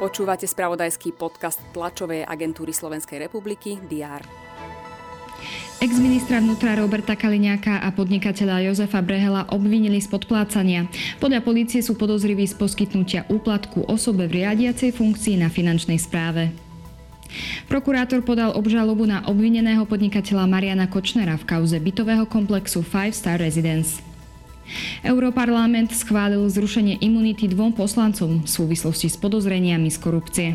Počúvate spravodajský podcast tlačovej agentúry Slovenskej republiky DR. Ex-ministra vnútra Roberta Kaliňáka a podnikateľa Jozefa Brehela obvinili z podplácania. Podľa polície sú podozriví z poskytnutia úplatku osobe v riadiacej funkcii na finančnej správe. Prokurátor podal obžalobu na obvineného podnikateľa Mariana Kočnera v kauze bytového komplexu Five Star Residence. Europarlament schválil zrušenie imunity dvom poslancom v súvislosti s podozreniami z korupcie.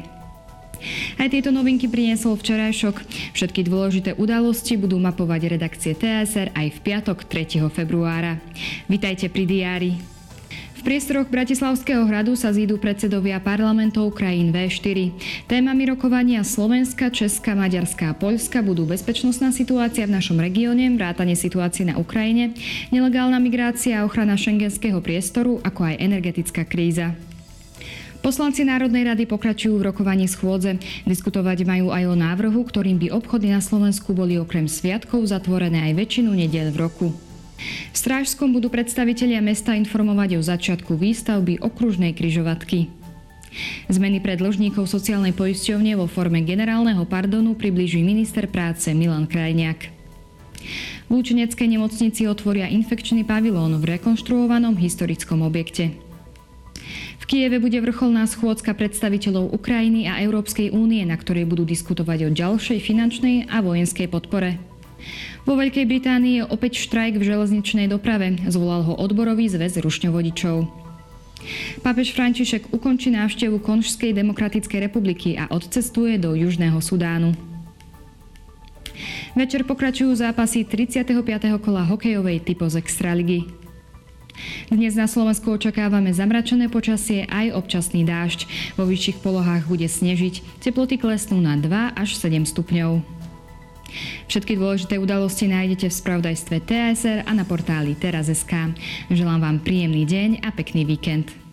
Aj tieto novinky priniesol včerajšok. Všetky dôležité udalosti budú mapovať redakcie TSR aj v piatok 3. februára. Vitajte pri diári. Priestoroch Bratislavského hradu sa zídu predsedovia parlamentov krajín V4. Témami rokovania Slovenska, Česka, Maďarska a Poľska budú bezpečnostná situácia v našom regióne, vrátanie situácie na Ukrajine, nelegálna migrácia a ochrana šengenského priestoru, ako aj energetická kríza. Poslanci Národnej rady pokračujú v rokovaní schôdze. Diskutovať majú aj o návrhu, ktorým by obchody na Slovensku boli okrem sviatkov zatvorené aj väčšinu nediel v roku. V Strážskom budú predstavitelia mesta informovať o začiatku výstavby okružnej kryžovatky. Zmeny pre dlžníkov sociálnej poisťovne vo forme generálneho pardonu približí minister práce Milan Krajniak. V Lúčeneckej nemocnici otvoria infekčný pavilón v rekonštruovanom historickom objekte. V Kieve bude vrcholná schôdzka predstaviteľov Ukrajiny a Európskej únie, na ktorej budú diskutovať o ďalšej finančnej a vojenskej podpore. Vo Veľkej Británii je opäť štrajk v železničnej doprave. Zvolal ho odborový zväz rušňovodičov. Pápež František ukončí návštevu Konžskej demokratickej republiky a odcestuje do Južného Sudánu. Večer pokračujú zápasy 35. kola hokejovej typo z Extraligy. Dnes na Slovensku očakávame zamračené počasie aj občasný dážď. Vo vyšších polohách bude snežiť. Teploty klesnú na 2 až 7 stupňov. Všetky dôležité udalosti nájdete v spravodajstve TSR a na portáli teraz.sk. Želám vám príjemný deň a pekný víkend.